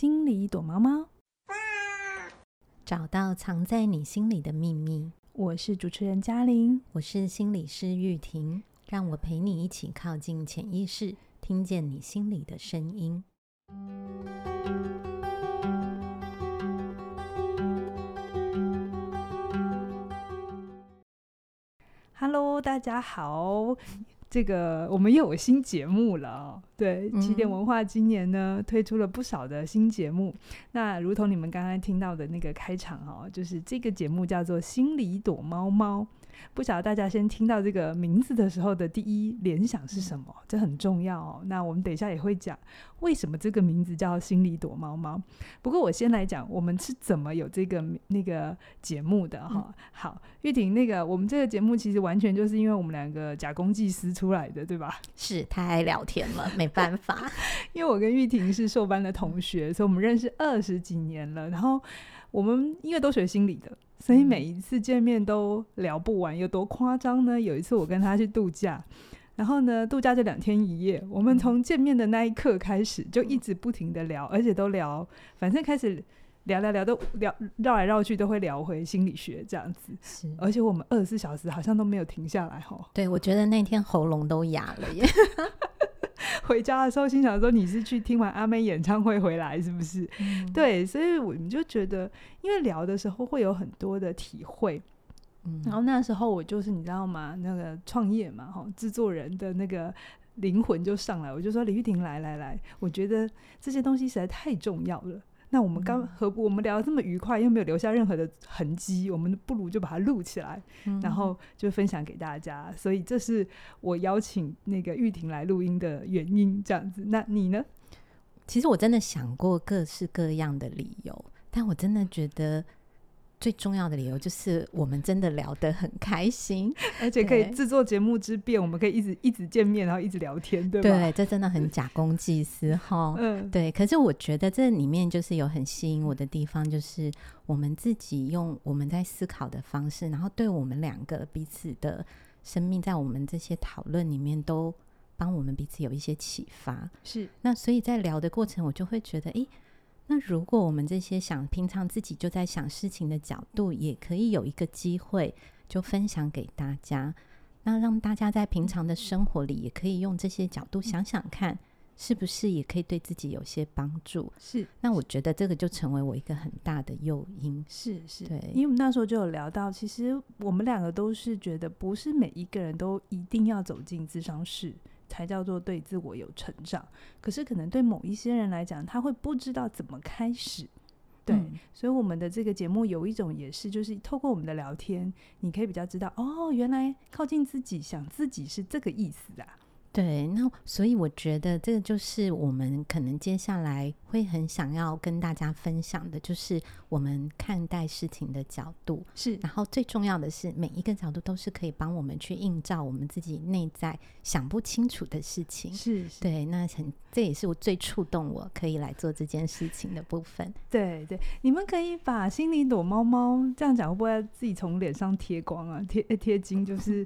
心里躲猫猫，找到藏在你心里的秘密。我是主持人嘉玲，我是心理师玉婷，让我陪你一起靠近潜意识，听见你心里的声音。Hello，大家好。这个我们又有新节目了哦，对，起点文化今年呢推出了不少的新节目。那如同你们刚刚听到的那个开场哦，就是这个节目叫做《心里躲猫猫》。不晓得大家先听到这个名字的时候的第一联想是什么？嗯、这很重要哦。那我们等一下也会讲为什么这个名字叫“心里躲猫猫”。不过我先来讲我们是怎么有这个那个节目的哈、嗯。好，玉婷，那个我们这个节目其实完全就是因为我们两个假公济私出来的，对吧？是太爱聊天了，没办法。因为我跟玉婷是硕班的同学，所以我们认识二十几年了。然后我们因为都学心理的。所以每一次见面都聊不完，有多夸张呢？有一次我跟他去度假，然后呢，度假这两天一夜。我们从见面的那一刻开始，就一直不停的聊，而且都聊，反正开始聊聊聊，都聊绕来绕去，都会聊回心理学这样子。是，而且我们二十四小时好像都没有停下来哈。对，我觉得那天喉咙都哑了耶。回家的时候，心想说：“你是去听完阿妹演唱会回来，是不是？”嗯、对，所以我们就觉得，因为聊的时候会有很多的体会。嗯、然后那时候我就是你知道吗？那个创业嘛，哈，制作人的那个灵魂就上来，我就说：“李玉婷，来来来，我觉得这些东西实在太重要了。”那我们刚何不我们聊得这么愉快，又没有留下任何的痕迹，我们不如就把它录起来，嗯，然后就分享给大家。所以这是我邀请那个玉婷来录音的原因，这样子。那你呢？其实我真的想过各式各样的理由，但我真的觉得。最重要的理由就是我们真的聊得很开心，而且可以制作节目之便，我们可以一直一直见面，然后一直聊天，对吧？对，这真的很假公济私 哈。嗯，对。可是我觉得这里面就是有很吸引我的地方，就是我们自己用我们在思考的方式，然后对我们两个彼此的生命，在我们这些讨论里面，都帮我们彼此有一些启发。是。那所以在聊的过程，我就会觉得，诶。那如果我们这些想平常自己就在想事情的角度，也可以有一个机会就分享给大家，那让大家在平常的生活里也可以用这些角度想想看，是不是也可以对自己有些帮助？是。那我觉得这个就成为我一个很大的诱因。是是。对，因为我们那时候就有聊到，其实我们两个都是觉得，不是每一个人都一定要走进咨商室。才叫做对自我有成长。可是可能对某一些人来讲，他会不知道怎么开始。对，嗯、所以我们的这个节目有一种也是，就是透过我们的聊天，你可以比较知道，哦，原来靠近自己，想自己是这个意思啊。对，那所以我觉得这个就是我们可能接下来会很想要跟大家分享的，就是我们看待事情的角度是。然后最重要的是，每一个角度都是可以帮我们去映照我们自己内在想不清楚的事情。是，是对，那很这也是我最触动我可以来做这件事情的部分。对对，你们可以把心里躲猫猫这样讲，会不会自己从脸上贴光啊？贴贴金就是。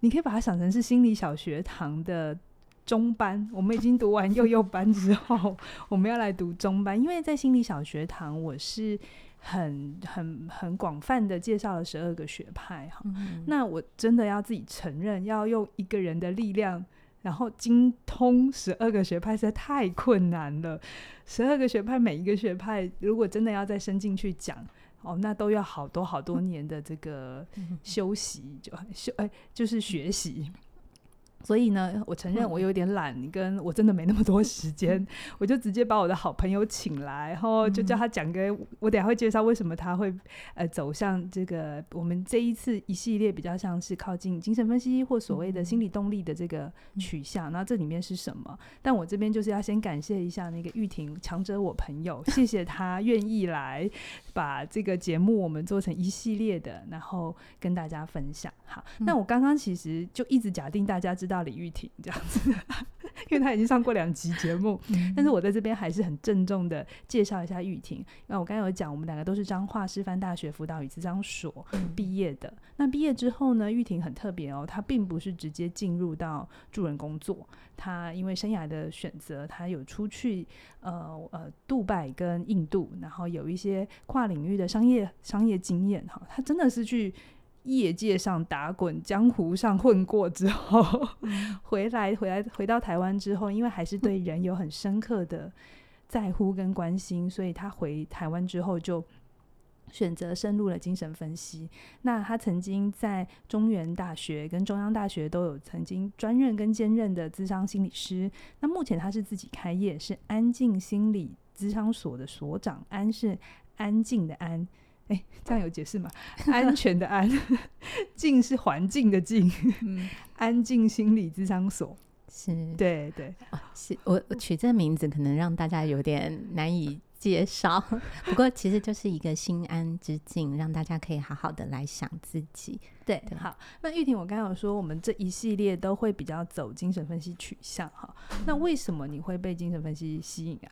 你可以把它想成是心理小学堂的中班。我们已经读完幼幼班之后，我们要来读中班。因为在心理小学堂，我是很很很广泛的介绍了十二个学派哈、嗯。那我真的要自己承认，要用一个人的力量，然后精通十二个学派，实在太困难了。十二个学派，每一个学派，如果真的要再深进去讲。哦，那都要好多好多年的这个 休息，就休哎，就是学习。所以呢，我承认我有点懒，跟我真的没那么多时间，我就直接把我的好朋友请来，然后就叫他讲给，我等下会介绍为什么他会呃走向这个我们这一次一系列比较像是靠近精神分析或所谓的心理动力的这个取向，那这里面是什么？但我这边就是要先感谢一下那个玉婷，强者我朋友，谢谢他愿意来把这个节目我们做成一系列的，然后跟大家分享。好，那我刚刚其实就一直假定大家知道李玉婷这样子，因为她已经上过两集节目。但是我在这边还是很郑重的介绍一下玉婷。那我刚才有讲，我们两个都是彰化师范大学辅导与咨商所毕业的。那毕业之后呢，玉婷很特别哦，她并不是直接进入到助人工作，她因为生涯的选择，她有出去呃呃杜拜跟印度，然后有一些跨领域的商业商业经验哈，她真的是去。业界上打滚，江湖上混过之后，回来回来回到台湾之后，因为还是对人有很深刻的在乎跟关心，所以他回台湾之后就选择深入了精神分析。那他曾经在中原大学跟中央大学都有曾经专任跟兼任的咨商心理师。那目前他是自己开业，是安静心理咨商所的所长。安是安静的安。哎、欸，这样有解释吗？安全的安，静是环境的静，嗯、安静心理智商所。是，对对，哦、是我我取这个名字可能让大家有点难以介绍，不过其实就是一个心安之境，让大家可以好好的来想自己。对，对。好，那玉婷，我刚刚有说我们这一系列都会比较走精神分析取向哈，那为什么你会被精神分析吸引啊？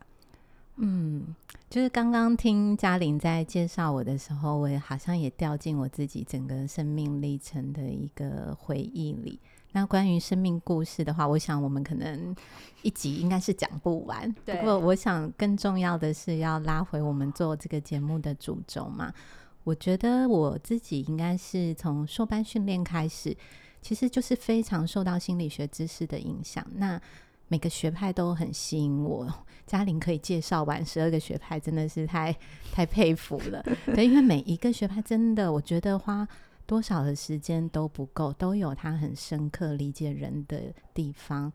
嗯，就是刚刚听嘉玲在介绍我的时候，我也好像也掉进我自己整个生命历程的一个回忆里。那关于生命故事的话，我想我们可能一集应该是讲不完。不过，我想更重要的是要拉回我们做这个节目的主轴嘛。我觉得我自己应该是从硕班训练开始，其实就是非常受到心理学知识的影响。那每个学派都很吸引我。嘉玲可以介绍完十二个学派，真的是太 太佩服了。对，因为每一个学派真的，我觉得花多少的时间都不够，都有他很深刻理解人的地方。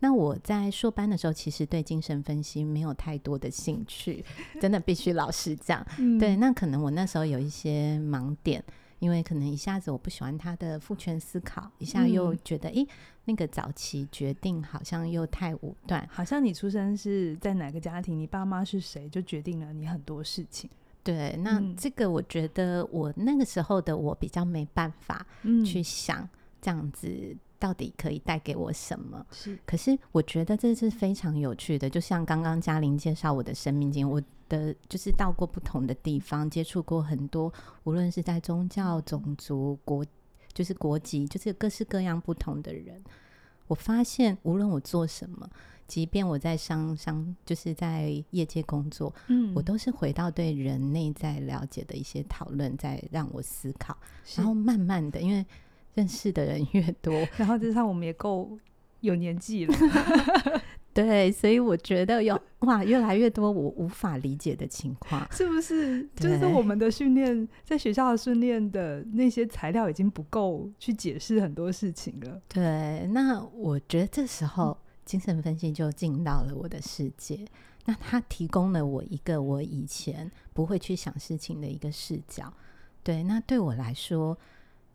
那我在硕班的时候，其实对精神分析没有太多的兴趣，真的必须老实讲。嗯、对，那可能我那时候有一些盲点。因为可能一下子我不喜欢他的父权思考，一下又觉得，诶、嗯欸，那个早期决定好像又太武断，好像你出生是在哪个家庭，你爸妈是谁，就决定了你很多事情。对，那这个我觉得我那个时候的我比较没办法去想这样子到底可以带给我什么。是，可是我觉得这是非常有趣的，就像刚刚嘉玲介绍我的生命经验，我。的就是到过不同的地方，接触过很多，无论是在宗教、种族、国，就是国籍，就是各式各样不同的人。我发现，无论我做什么，即便我在商商，就是在业界工作，嗯，我都是回到对人内在了解的一些讨论，在让我思考。然后慢慢的，因为认识的人越多，然后加上我们也够有年纪了。对，所以我觉得有哇，越来越多我无法理解的情况，是不是？就是我们的训练，在学校的训练的那些材料已经不够去解释很多事情了。对，那我觉得这时候精神分析就进到了我的世界，那它提供了我一个我以前不会去想事情的一个视角。对，那对我来说。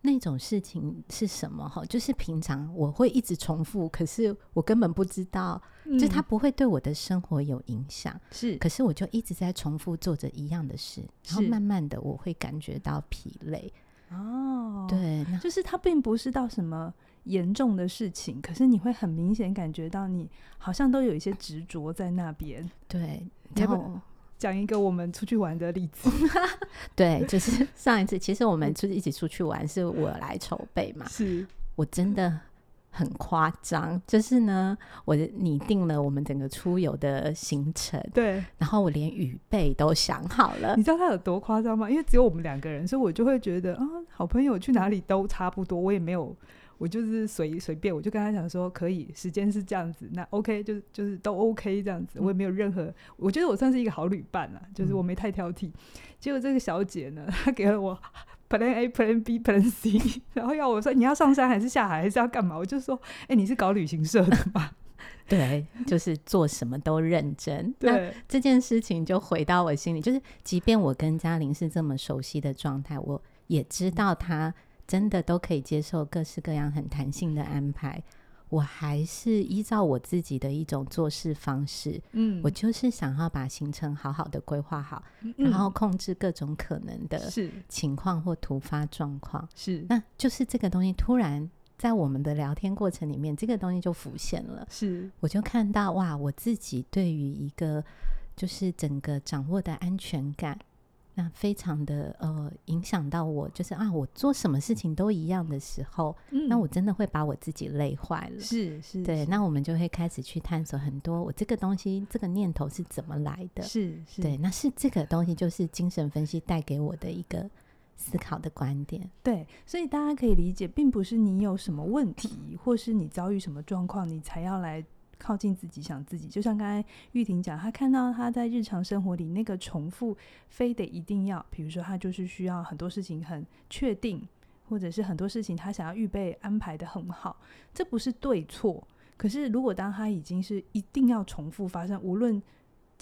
那种事情是什么？哈，就是平常我会一直重复，可是我根本不知道，嗯、就它不会对我的生活有影响。是，可是我就一直在重复做着一样的事，然后慢慢的我会感觉到疲累。哦，对，就是它并不是到什么严重的事情，可是你会很明显感觉到你好像都有一些执着在那边。对，然后。讲一个我们出去玩的例子，对，就是上一次，其实我们出一起出去玩，是我来筹备嘛。是我真的很夸张，就是呢，我拟定了我们整个出游的行程，对，然后我连雨备都想好了。你知道他有多夸张吗？因为只有我们两个人，所以我就会觉得啊，好朋友去哪里都差不多，我也没有。我就是随随便，我就跟他讲说可以，时间是这样子，那 OK 就是就是都 OK 这样子，我也没有任何，我觉得我算是一个好旅伴了，就是我没太挑剔。结果这个小姐呢，她给了我 Plan A、Plan B、Plan C，然后要我说你要上山还是下海还是要干嘛？我就说，哎、欸，你是搞旅行社的吗？对，就是做什么都认真。对，那这件事情就回到我心里，就是即便我跟嘉玲是这么熟悉的状态，我也知道她。真的都可以接受各式各样很弹性的安排，我还是依照我自己的一种做事方式。嗯，我就是想要把行程好好的规划好，嗯，然后控制各种可能的情况或突发状况。是，那就是这个东西突然在我们的聊天过程里面，这个东西就浮现了。是，我就看到哇，我自己对于一个就是整个掌握的安全感。那非常的呃影响到我，就是啊，我做什么事情都一样的时候，嗯、那我真的会把我自己累坏了。是是，对，那我们就会开始去探索很多，我这个东西这个念头是怎么来的？是是，对，那是这个东西就是精神分析带给我的一个思考的观点。对，所以大家可以理解，并不是你有什么问题，或是你遭遇什么状况，你才要来。靠近自己，想自己，就像刚才玉婷讲，她看到她在日常生活里那个重复，非得一定要，比如说她就是需要很多事情很确定，或者是很多事情她想要预备安排的很好，这不是对错。可是如果当她已经是一定要重复发生，无论。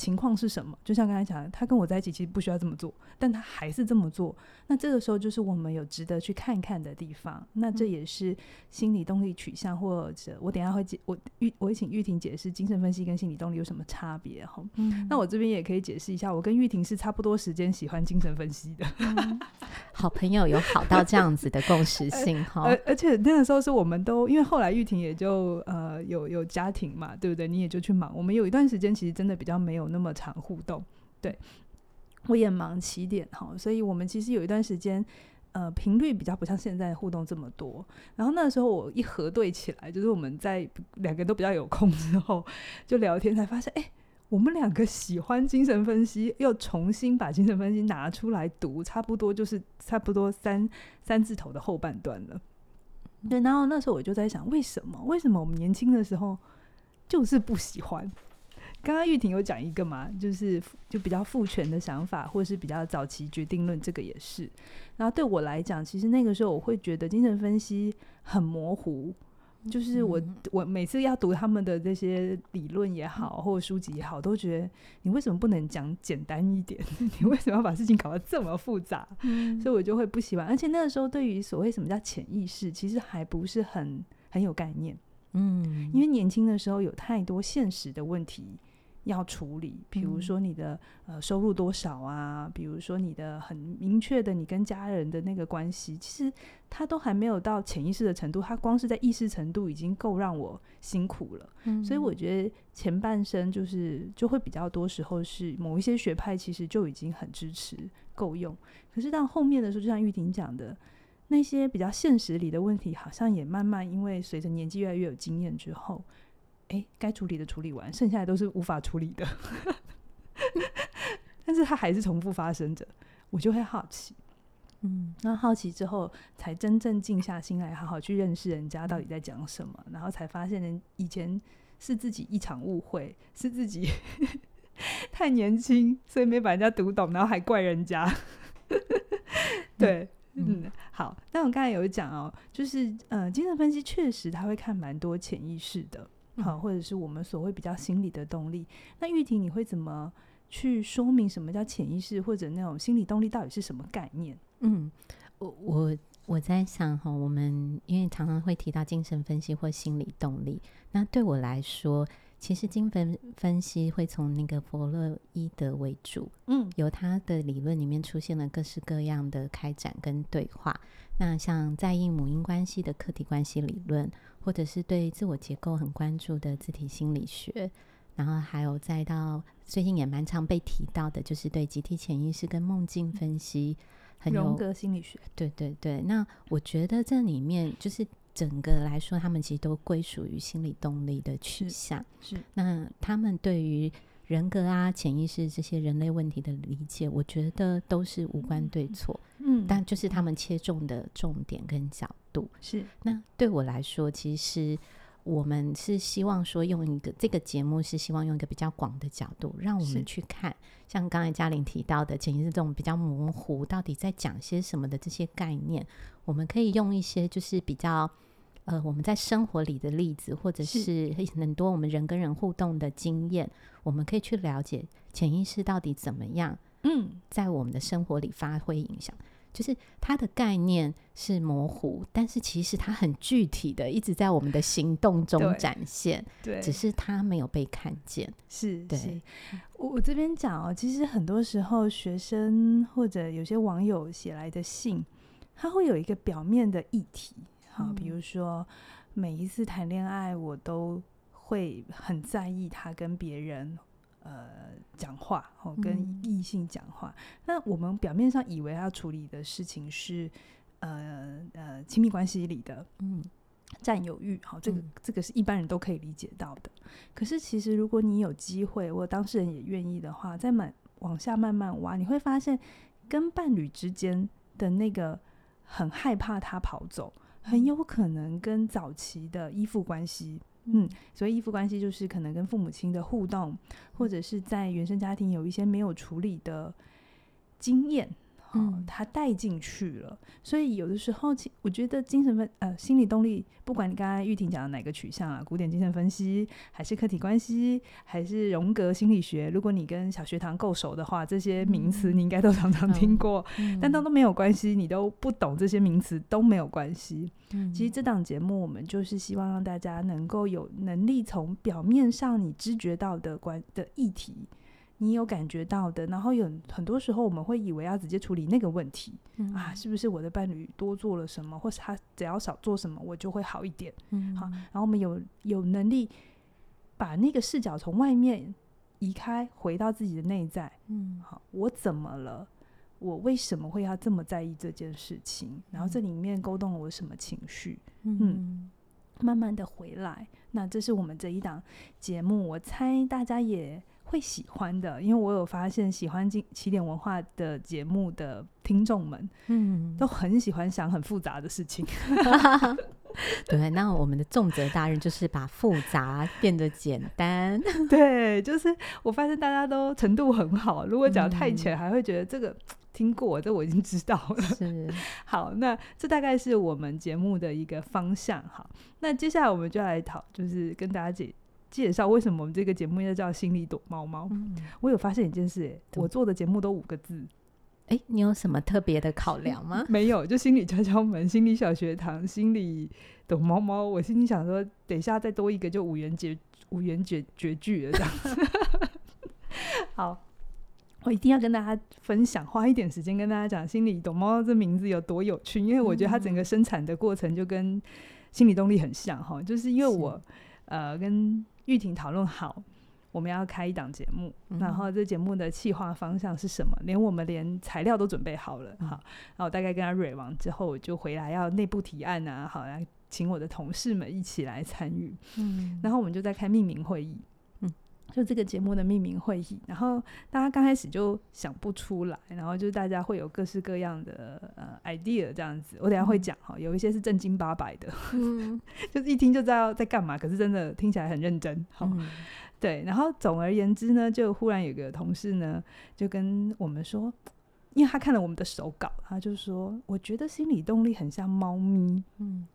情况是什么？就像刚才讲的，他跟我在一起其实不需要这么做，但他还是这么做。那这个时候就是我们有值得去看看的地方。那这也是心理动力取向，或者我等一下会解我玉，我会请玉婷解释精神分析跟心理动力有什么差别哈。嗯，那我这边也可以解释一下，我跟玉婷是差不多时间喜欢精神分析的。嗯、好朋友有好到这样子的共识性哈。而 而且那个时候是我们都因为后来玉婷也就呃有有家庭嘛，对不对？你也就去忙。我们有一段时间其实真的比较没有。那么长互动，对，我也忙起点哈，所以我们其实有一段时间，呃，频率比较不像现在互动这么多。然后那时候我一核对起来，就是我们在两个人都比较有空之后，就聊天才发现，哎，我们两个喜欢精神分析，又重新把精神分析拿出来读，差不多就是差不多三三字头的后半段了。对，然后那时候我就在想，为什么？为什么我们年轻的时候就是不喜欢？刚刚玉婷有讲一个嘛，就是就比较父权的想法，或是比较早期决定论，这个也是。然后对我来讲，其实那个时候我会觉得精神分析很模糊，就是我我每次要读他们的这些理论也好，或者书籍也好，都觉得你为什么不能讲简单一点？你为什么要把事情搞得这么复杂？所以我就会不喜欢。而且那个时候，对于所谓什么叫潜意识，其实还不是很很有概念。嗯，因为年轻的时候有太多现实的问题。要处理，比如说你的呃收入多少啊，比如说你的很明确的你跟家人的那个关系，其实他都还没有到潜意识的程度，他光是在意识程度已经够让我辛苦了。嗯，所以我觉得前半生就是就会比较多时候是某一些学派其实就已经很支持够用，可是到后面的时候，就像玉婷讲的，那些比较现实里的问题，好像也慢慢因为随着年纪越来越有经验之后。哎，该处理的处理完，剩下的都是无法处理的。但是它还是重复发生着，我就会好奇。嗯，那好奇之后，才真正静下心来，好好去认识人家到底在讲什么，然后才发现，人以前是自己一场误会，是自己 太年轻，所以没把人家读懂，然后还怪人家。对，嗯，嗯，好。那我刚才有讲哦，就是呃，精神分析确实他会看蛮多潜意识的。好，或者是我们所谓比较心理的动力。那玉婷，你会怎么去说明什么叫潜意识，或者那种心理动力到底是什么概念？嗯，我我我在想哈，我们因为常常会提到精神分析或心理动力。那对我来说，其实精神分析会从那个弗洛伊德为主，嗯，由他的理论里面出现了各式各样的开展跟对话。那像在意母婴关系的客体关系理论。或者是对自我结构很关注的字体心理学，然后还有再到最近也蛮常被提到的，就是对集体潜意识跟梦境分析，很有荣格心理学。对对对，那我觉得这里面就是整个来说，他们其实都归属于心理动力的取向。是，是那他们对于人格啊、潜意识这些人类问题的理解，我觉得都是无关对错。嗯，但就是他们切中的重点跟角度是。那对我来说，其实我们是希望说用一个这个节目是希望用一个比较广的角度，让我们去看，像刚才嘉玲提到的潜意识这种比较模糊，到底在讲些什么的这些概念，我们可以用一些就是比较。呃，我们在生活里的例子，或者是很多我们人跟人互动的经验，我们可以去了解潜意识到底怎么样，嗯，在我们的生活里发挥影响。就是它的概念是模糊，但是其实它很具体的，一直在我们的行动中展现。对，只是它没有被看见。是，对。我这边讲哦，其实很多时候学生或者有些网友写来的信，他会有一个表面的议题。好，比如说每一次谈恋爱，我都会很在意他跟别人呃讲话，哦，跟异性讲话。那我们表面上以为要处理的事情是呃呃亲密关系里的嗯占有欲，好，这个这个是一般人都可以理解到的。可是其实如果你有机会，或当事人也愿意的话，再慢往下慢慢挖，你会发现跟伴侣之间的那个很害怕他跑走。很有可能跟早期的依附关系，嗯，所以依附关系就是可能跟父母亲的互动，或者是在原生家庭有一些没有处理的经验。嗯，他带进去了，所以有的时候，我觉得精神分呃心理动力，不管你刚才玉婷讲的哪个取向啊，古典精神分析，还是客体关系，还是荣格心理学，如果你跟小学堂够熟的话，这些名词你应该都常常听过，嗯、但都都没有关系，你都不懂这些名词都没有关系。嗯、其实这档节目我们就是希望让大家能够有能力从表面上你知觉到的关的议题。你有感觉到的，然后有很多时候我们会以为要直接处理那个问题，嗯、啊，是不是我的伴侣多做了什么，或是他只要少做什么，我就会好一点？嗯，好，然后我们有有能力把那个视角从外面移开，回到自己的内在。嗯，好，我怎么了？我为什么会要这么在意这件事情？然后这里面勾动了我什么情绪？嗯，嗯，慢慢的回来。那这是我们这一档节目，我猜大家也。会喜欢的，因为我有发现，喜欢起起点文化的节目的听众们，嗯，都很喜欢想很复杂的事情。对，那我们的重责大任就是把复杂变得简单。对，就是我发现大家都程度很好，如果讲太浅，还会觉得这个听过，这我已经知道了。是，好，那这大概是我们节目的一个方向。好，那接下来我们就来讨，就是跟大家解。介绍为什么我们这个节目要叫心理躲猫猫？嗯、我有发现一件事、欸，我做的节目都五个字。哎、欸，你有什么特别的考量吗？没有，就心理敲敲门、心理小学堂、心理躲猫猫。我心里想说，等一下再多一个就五元绝五元绝绝句了这样。好，我一定要跟大家分享，花一点时间跟大家讲心理躲猫猫这名字有多有趣，因为我觉得它整个生产的过程就跟心理动力很像哈，就是因为我呃跟。玉婷讨论好，我们要开一档节目，嗯、然后这节目的企划方向是什么？连我们连材料都准备好了，嗯、好，然后我大概跟他蕊完之后，我就回来要内部提案啊，好，来请我的同事们一起来参与，嗯，然后我们就在开命名会议。就这个节目的命名会议，然后大家刚开始就想不出来，然后就是大家会有各式各样的呃 idea 这样子，我等下会讲哈，有一些是正经八百的，嗯、就是一听就知道在干嘛，可是真的听起来很认真，好，嗯、对，然后总而言之呢，就忽然有个同事呢就跟我们说，因为他看了我们的手稿，他就说，我觉得心理动力很像猫咪，嗯，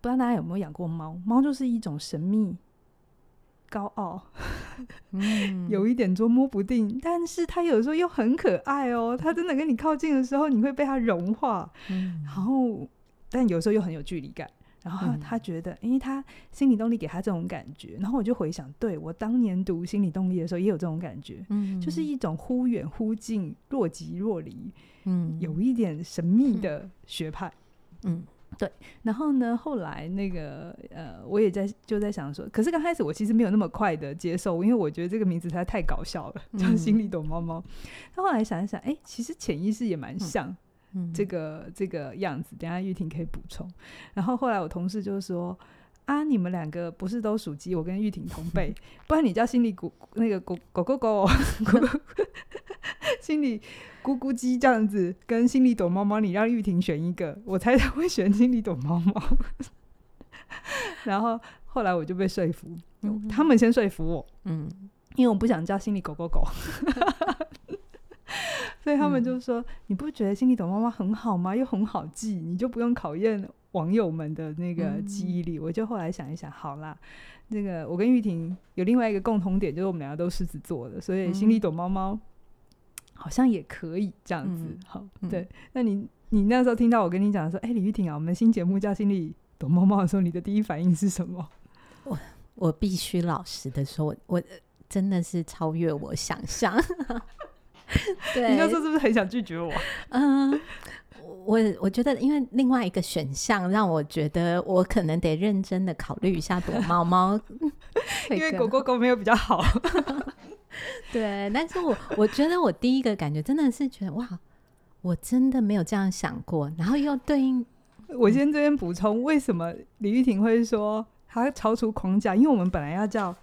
不知道大家有没有养过猫？猫就是一种神秘。高傲，嗯、有一点捉摸不定，但是他有时候又很可爱哦。他真的跟你靠近的时候，你会被他融化，嗯、然后但有时候又很有距离感。然后他觉得，因为、嗯、他心理动力给他这种感觉，然后我就回想，对我当年读心理动力的时候也有这种感觉，嗯、就是一种忽远忽近、若即若离，嗯，有一点神秘的学派，嗯。嗯对，然后呢，后来那个呃，我也在就在想说，可是刚开始我其实没有那么快的接受，因为我觉得这个名字实在太搞笑了，叫、嗯、心里躲猫猫。他后来想一想，哎，其实潜意识也蛮像这个、嗯、这个样子。等下玉婷可以补充。然后后来我同事就说啊，你们两个不是都属鸡？我跟玉婷同辈，不然你叫心里狗那个狗狗狗狗，心里。咕咕鸡这样子，跟心里躲猫猫，你让玉婷选一个，我猜他会选心里躲猫猫。然后后来我就被说服，嗯、他们先说服我，嗯，因为我不想叫心里狗狗狗，所以他们就说：“嗯、你不觉得心里躲猫猫很好吗？又很好记，你就不用考验网友们的那个记忆力。嗯”我就后来想一想，好啦，那个我跟玉婷有另外一个共同点，就是我们两个都狮子座的，所以心里躲猫猫。好像也可以这样子，嗯、好，对。嗯、那你你那时候听到我跟你讲说，哎、欸，李玉婷啊，我们新节目叫《心里躲猫猫》的时候，你的第一反应是什么？我我必须老实的说，我我真的是超越我想象。对，你那时候是不是很想拒绝我？嗯，我我觉得，因为另外一个选项让我觉得我可能得认真的考虑一下躲猫猫，因为狗狗狗没有比较好。对，但是我我觉得我第一个感觉真的是觉得哇，我真的没有这样想过，然后又对应，我先这边补充，为什么李玉婷会说她超出框架？因为我们本来要叫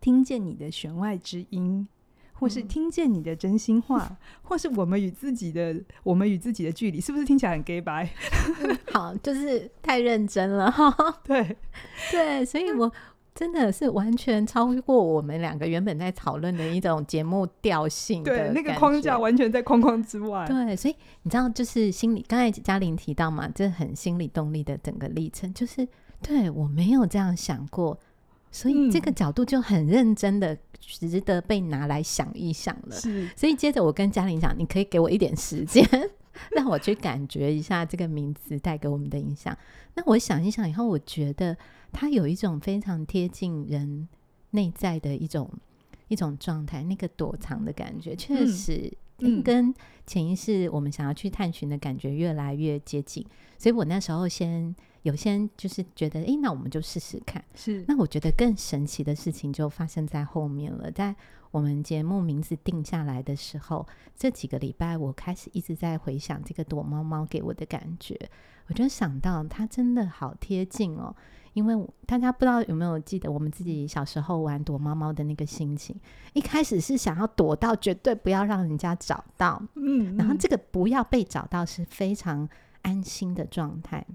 听见你的弦外之音。或是听见你的真心话，嗯、或是我们与自己的我们与自己的距离，是不是听起来很 gay 白？好，就是太认真了哈。对对，所以我真的是完全超过我们两个原本在讨论的一种节目调性。对，那个框架完全在框框之外。对，所以你知道，就是心理，刚才嘉玲提到嘛，这很心理动力的整个历程，就是对我没有这样想过。所以这个角度就很认真的，值得被拿来想一想了。是，所以接着我跟嘉玲讲，你可以给我一点时间，让我去感觉一下这个名字带给我们的影响。那我想一想以后，我觉得它有一种非常贴近人内在的一种一种状态，那个躲藏的感觉，确实跟潜意识我们想要去探寻的感觉越来越接近。所以我那时候先。有些就是觉得，哎、欸，那我们就试试看。是，那我觉得更神奇的事情就发生在后面了。在我们节目名字定下来的时候，这几个礼拜我开始一直在回想这个躲猫猫给我的感觉。我就想到它真的好贴近哦，因为大家不知道有没有记得我们自己小时候玩躲猫猫的那个心情。一开始是想要躲到绝对不要让人家找到，嗯，嗯，然后这个不要被找到是非常安心的状态。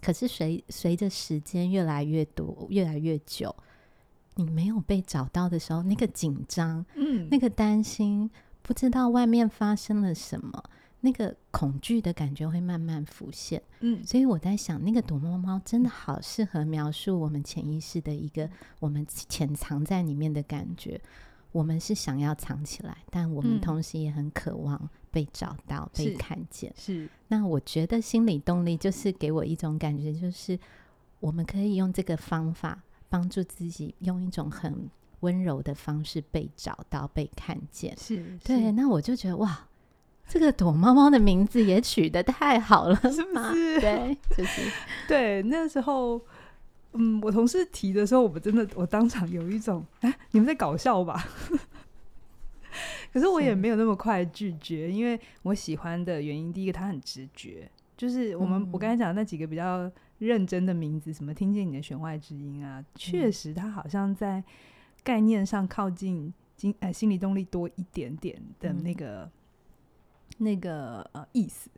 可是随随着时间越来越多，越来越久，你没有被找到的时候，那个紧张，嗯，那个担心，不知道外面发生了什么，那个恐惧的感觉会慢慢浮现，嗯，所以我在想，那个躲猫猫真的好适合描述我们潜意识的一个我们潜藏在里面的感觉。我们是想要藏起来，但我们同时也很渴望被找到、嗯、被看见。是，那我觉得心理动力就是给我一种感觉，就是我们可以用这个方法帮助自己，用一种很温柔的方式被找到、被看见。是，对。那我就觉得哇，这个躲猫猫的名字也取得太好了，是吗？对，就是 对。那时候。嗯，我同事提的时候，我们真的，我当场有一种，哎，你们在搞笑吧？可是我也没有那么快拒绝，因为我喜欢的原因，第一个他很直觉，就是我们、嗯、我刚才讲的那几个比较认真的名字，什么听见你的弦外之音啊，确实他好像在概念上靠近心呃心理动力多一点点的那个、嗯、那个呃意思，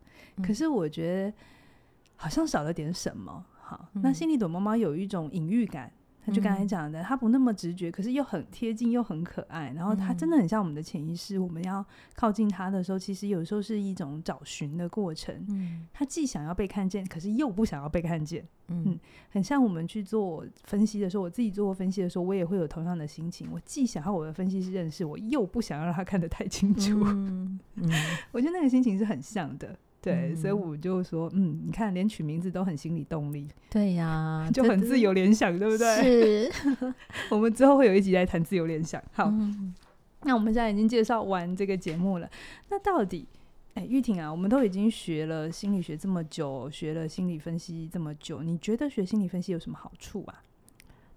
可是我觉得好像少了点什么。好那心里躲猫猫有一种隐喻感，他就刚才讲的，他不那么直觉，可是又很贴近，又很可爱。然后他真的很像我们的潜意识，我们要靠近他的时候，其实有时候是一种找寻的过程。嗯，他既想要被看见，可是又不想要被看见。嗯，很像我们去做分析的时候，我自己做过分析的时候，我也会有同样的心情。我既想要我的分析师认识，我又不想要让他看得太清楚。嗯，我觉得那个心情是很像的。对，所以我就说，嗯，你看，连取名字都很心理动力。对呀、啊，就很自由联想，对不对？是。我们之后会有一集来谈自由联想。好，嗯、那我们现在已经介绍完这个节目了。那到底，哎，玉婷啊，我们都已经学了心理学这么久，学了心理分析这么久，你觉得学心理分析有什么好处啊？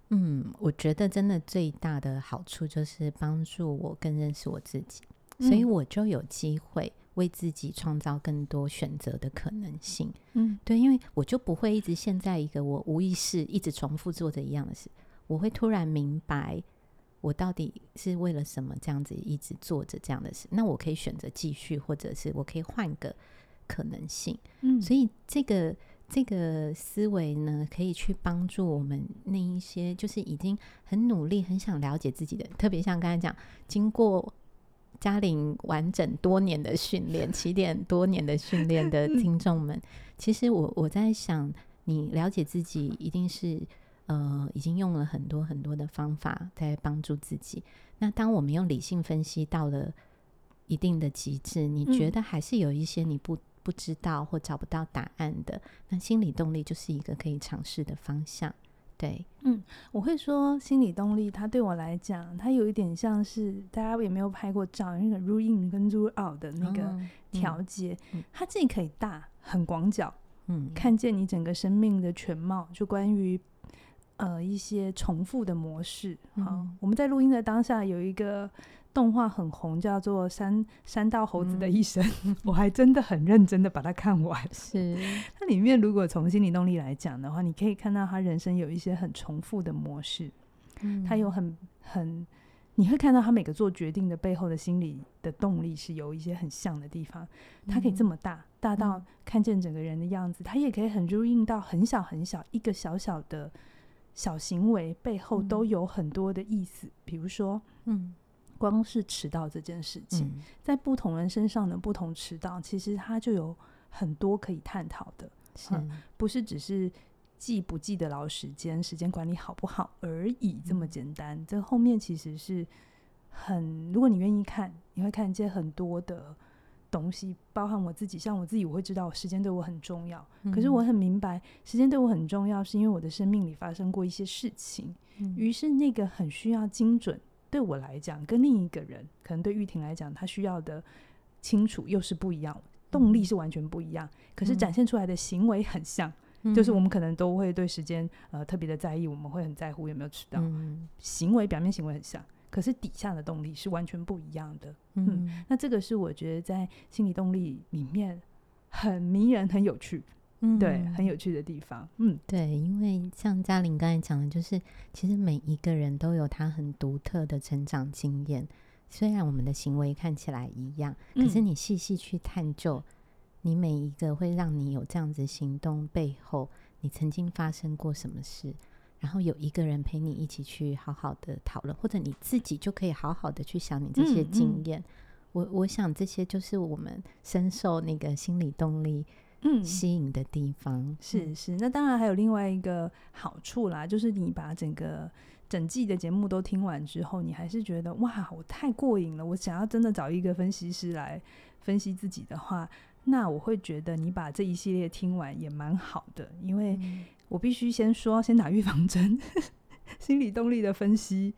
嗯，我觉得真的最大的好处就是帮助我更认识我自己，嗯、所以我就有机会。为自己创造更多选择的可能性。嗯，对，因为我就不会一直陷在一个我无意识一直重复做着一样的事。我会突然明白，我到底是为了什么这样子一直做着这样的事。那我可以选择继续，或者是我可以换个可能性。嗯，所以这个这个思维呢，可以去帮助我们那一些就是已经很努力、很想了解自己的，特别像刚才讲，经过。嘉玲完整多年的训练，起点多年的训练的听众们，其实我我在想，你了解自己，一定是呃，已经用了很多很多的方法在帮助自己。那当我们用理性分析到了一定的极致，你觉得还是有一些你不不知道或找不到答案的，那心理动力就是一个可以尝试的方向。对，嗯，我会说心理动力，它对我来讲，它有一点像是大家也没有拍过照，那个 rule in 跟 rule out 的那个调节，它既可以大很广角，嗯，看见你整个生命的全貌，就关于呃一些重复的模式。好，嗯、我们在录音的当下有一个。动画很红，叫做《山山道猴子的一生》，嗯，我还真的很认真的把它看完。是 它里面，如果从心理动力来讲的话，你可以看到他人生有一些很重复的模式。嗯，他有很很，你会看到他每个做决定的背后的心理的动力是有一些很像的地方。他可以这么大，大到看见整个人的样子，他也可以很入印到很小很小一个小小的小行为背后都有很多的意思。比如说，嗯。光是迟到这件事情，嗯、在不同人身上的不同迟到，其实它就有很多可以探讨的，是、嗯、不是只是记不记得牢时间、时间管理好不好而已这么简单。嗯、这后面其实是很，如果你愿意看，你会看见很多的东西，包含我自己。像我自己，我会知道时间对我很重要，嗯、可是我很明白，时间对我很重要，是因为我的生命里发生过一些事情，嗯、于是那个很需要精准。对我来讲，跟另一个人，可能对玉婷来讲，他需要的清楚又是不一样，动力是完全不一样。可是展现出来的行为很像，嗯、就是我们可能都会对时间呃特别的在意，我们会很在乎有没有迟到。嗯、行为表面行为很像，可是底下的动力是完全不一样的。嗯，嗯，那这个是我觉得在心理动力里面很迷人、很有趣。嗯，对，很有趣的地方。嗯，对，因为像嘉玲刚才讲的，就是其实每一个人都有他很独特的成长经验。虽然我们的行为看起来一样，可是你细细去探究，你每一个会让你有这样子行动背后，你曾经发生过什么事，然后有一个人陪你一起去好好的讨论，或者你自己就可以好好的去想你这些经验。嗯嗯，我我想这些就是我们深受那个心理动力。嗯，吸引的地方是是，那当然还有另外一个好处啦，就是你把整个整季的节目都听完之后，你还是觉得哇，我太过瘾了。我想要真的找一个分析师来分析自己的话，那我会觉得你把这一系列听完也蛮好的，因为我必须先说，先打预防针，心理动力的分析，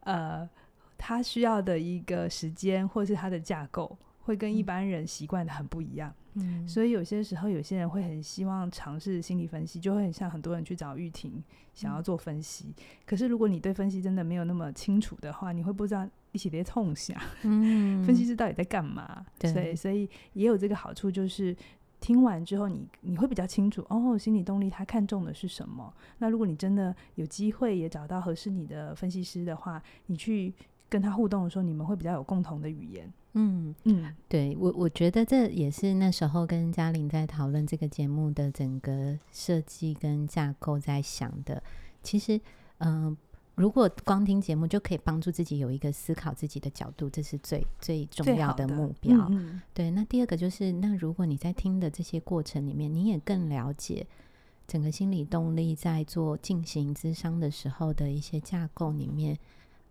呃，他需要的一个时间或是他的架构，会跟一般人习惯的很不一样。嗯，所以有些时候，有些人会很希望尝试心理分析，就会很像很多人去找玉婷想要做分析。嗯、可是如果你对分析真的没有那么清楚的话，你会不知道一起别痛想，嗯，分析师到底在干嘛？对，所以所以也有这个好处，就是听完之后你，你你会比较清楚哦，心理动力他看重的是什么。那如果你真的有机会也找到合适你的分析师的话，你去跟他互动的时候，你们会比较有共同的语言。嗯嗯，对我我觉得这也是那时候跟嘉玲在讨论这个节目的整个设计跟架构在想的。其实，嗯、呃，如果光听节目就可以帮助自己有一个思考自己的角度，这是最最重要的目标。嗯、对，那第二个就是，那如果你在听的这些过程里面，你也更了解整个心理动力在做进行咨商的时候的一些架构里面，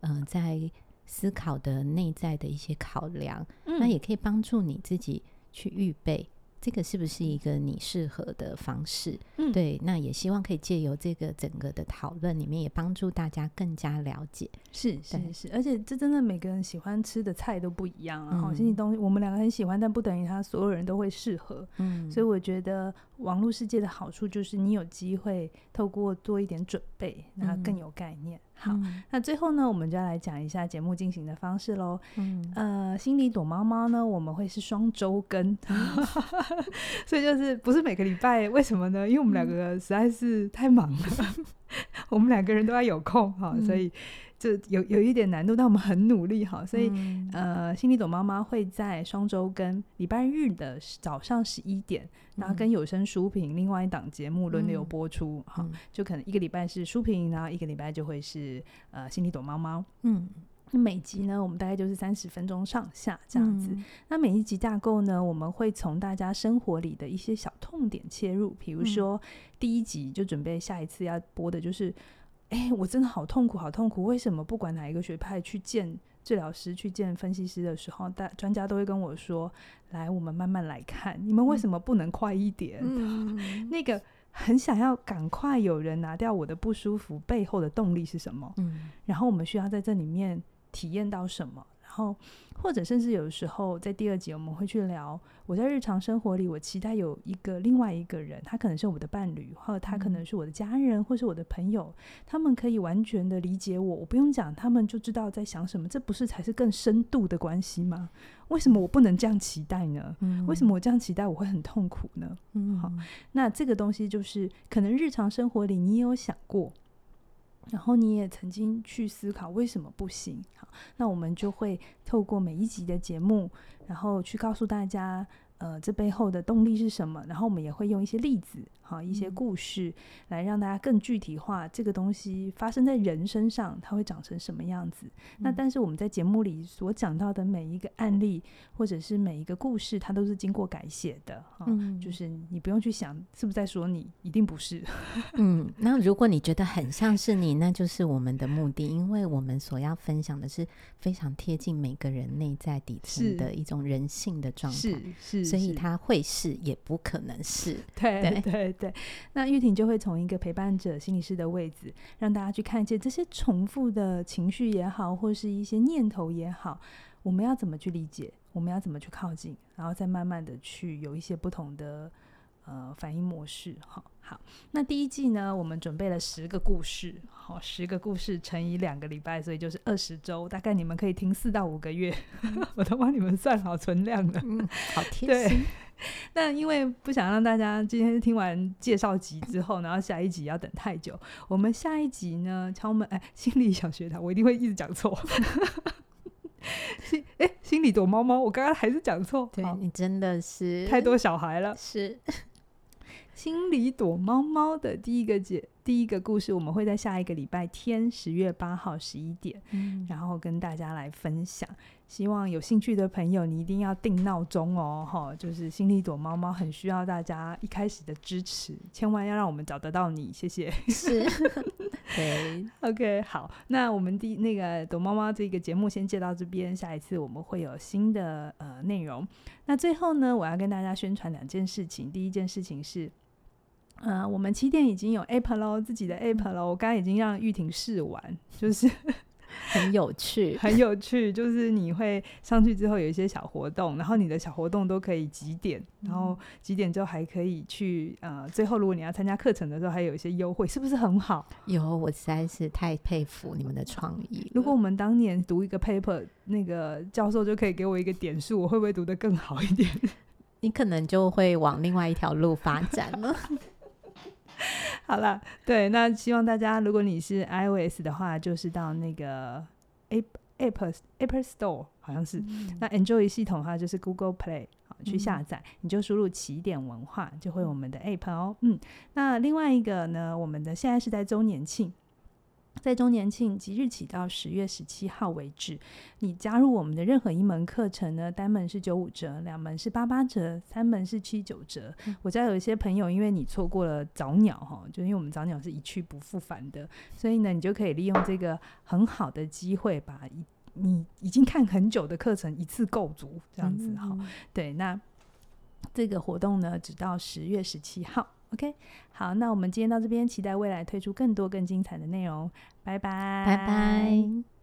嗯、呃，在。思考的内在的一些考量，嗯、那也可以帮助你自己去预备。这个是不是一个你适合的方式？嗯，对，那也希望可以借由这个整个的讨论里面，也帮助大家更加了解。是是是，而且这真的每个人喜欢吃的菜都不一样啊。好，心理东西我们两个很喜欢，但不等于他所有人都会适合。嗯，所以我觉得网络世界的好处就是你有机会透过做一点准备，那更有概念。嗯好，嗯、那最后呢，我们就要来讲一下节目进行的方式喽。嗯，呃，心里躲猫猫呢，我们会是双周更，嗯、所以就是不是每个礼拜？为什么呢？因为我们两个实在是太忙了，嗯、我们两个人都要有空哈，所以。就有有一点难度，但我们很努力哈，所以、嗯、呃，心里躲猫猫会在双周跟礼拜日的早上十一点，嗯、然后跟有声书评另外一档节目轮流播出哈，嗯、就可能一个礼拜是书评，然后一个礼拜就会是呃心里躲猫猫，嗯，那每集呢，我们大概就是三十分钟上下这样子，嗯、那每一集架构呢，我们会从大家生活里的一些小痛点切入，比如说第一集就准备下一次要播的就是。哎、欸，我真的好痛苦，好痛苦！为什么不管哪一个学派去见治疗师、去见分析师的时候，大专家都会跟我说：“来，我们慢慢来看，你们为什么不能快一点？” 嗯、那个很想要赶快有人拿掉我的不舒服，背后的动力是什么？嗯，然后我们需要在这里面体验到什么？然后。或者甚至有的时候，在第二集我们会去聊，我在日常生活里，我期待有一个另外一个人，他可能是我的伴侣，或者他可能是我的家人，或是我的朋友，他们可以完全的理解我，我不用讲，他们就知道在想什么，这不是才是更深度的关系吗？为什么我不能这样期待呢？为什么我这样期待我会很痛苦呢？嗯，好，那这个东西就是可能日常生活里你也有想过。然后你也曾经去思考为什么不行？好，那我们就会透过每一集的节目，然后去告诉大家。呃，这背后的动力是什么？然后我们也会用一些例子，好，一些故事，来让大家更具体化。这个东西发生在人身上，它会长成什么样子？嗯、那但是我们在节目里所讲到的每一个案例，或者是每一个故事，它都是经过改写的。嗯，就是你不用去想是不是在说你，一定不是。嗯，那如果你觉得很像是你，那就是我们的目的，因为我们所要分享的是非常贴近每个人内在底层的一种人性的状态。是是。所以他会是，也不可能是。对对对，对，那玉婷就会从一个陪伴者心理师的位置，让大家去看见这些重复的情绪也好，或是一些念头也好，我们要怎么去理解？我们要怎么去靠近？然后再慢慢的去有一些不同的。呃，反应模式，好，好。那第一季呢，我们准备了十个故事，好，十个故事乘以两个礼拜，所以就是二十周，大概你们可以听四到五个月，嗯、我都帮你们算好存量了，嗯，好贴心。那因为不想让大家今天听完介绍集之后，然后下一集要等太久，我们下一集呢，敲门，哎，心理小学堂，我一定会一直讲错。心，哎，心里躲猫猫，我刚刚还是讲错，对，你真的是太多小孩了，是。心里躲猫猫的第一个节，第一个故事，我们会在下一个礼拜天十月八号十一点，嗯，然后跟大家来分享。希望有兴趣的朋友，你一定要定闹钟哦，哈，就是心里躲猫猫很需要大家一开始的支持，千万要让我们找得到你，谢谢。是，对，OK，好，那我们第那个躲猫猫这个节目先接到这边，下一次我们会有新的呃内容。那最后呢，我要跟大家宣传两件事情，第一件事情是。呃，我们起点已经有 app 喽，自己的 app 喽。我刚刚已经让玉婷试玩，就是 很有趣，很有趣。就是你会上去之后有一些小活动，然后你的小活动都可以几点，然后几点之后还可以去呃，最后如果你要参加课程的时候，还有一些优惠，是不是很好？有，我实在是太佩服你们的创意。如果我们当年读一个 paper，那个教授就可以给我一个点数，我会不会读得更好一点？你可能就会往另外一条路发展了。好了，对，那希望大家，如果你是 iOS 的话，就是到那个 App App App Store，好像是。嗯、那 Android 系统的话，就是 Google Play，好去下载，嗯、你就输入起点文化，就会有我们的 App 哦。嗯，那另外一个呢，我们的现在是在周年庆。在周年庆即日起到十月十七号为止，你加入我们的任何一门课程呢，单门是九五折，两门是八八折，三门是七九折。嗯、我家有一些朋友，因为你错过了早鸟哈，就因为我们早鸟是一去不复返的，所以呢，你就可以利用这个很好的机会，把你已经看很久的课程一次购足，这样子哈。嗯嗯嗯对，那这个活动呢，直到十月十七号。OK，好，那我们今天到这边，期待未来推出更多更精彩的内容，拜拜，拜拜。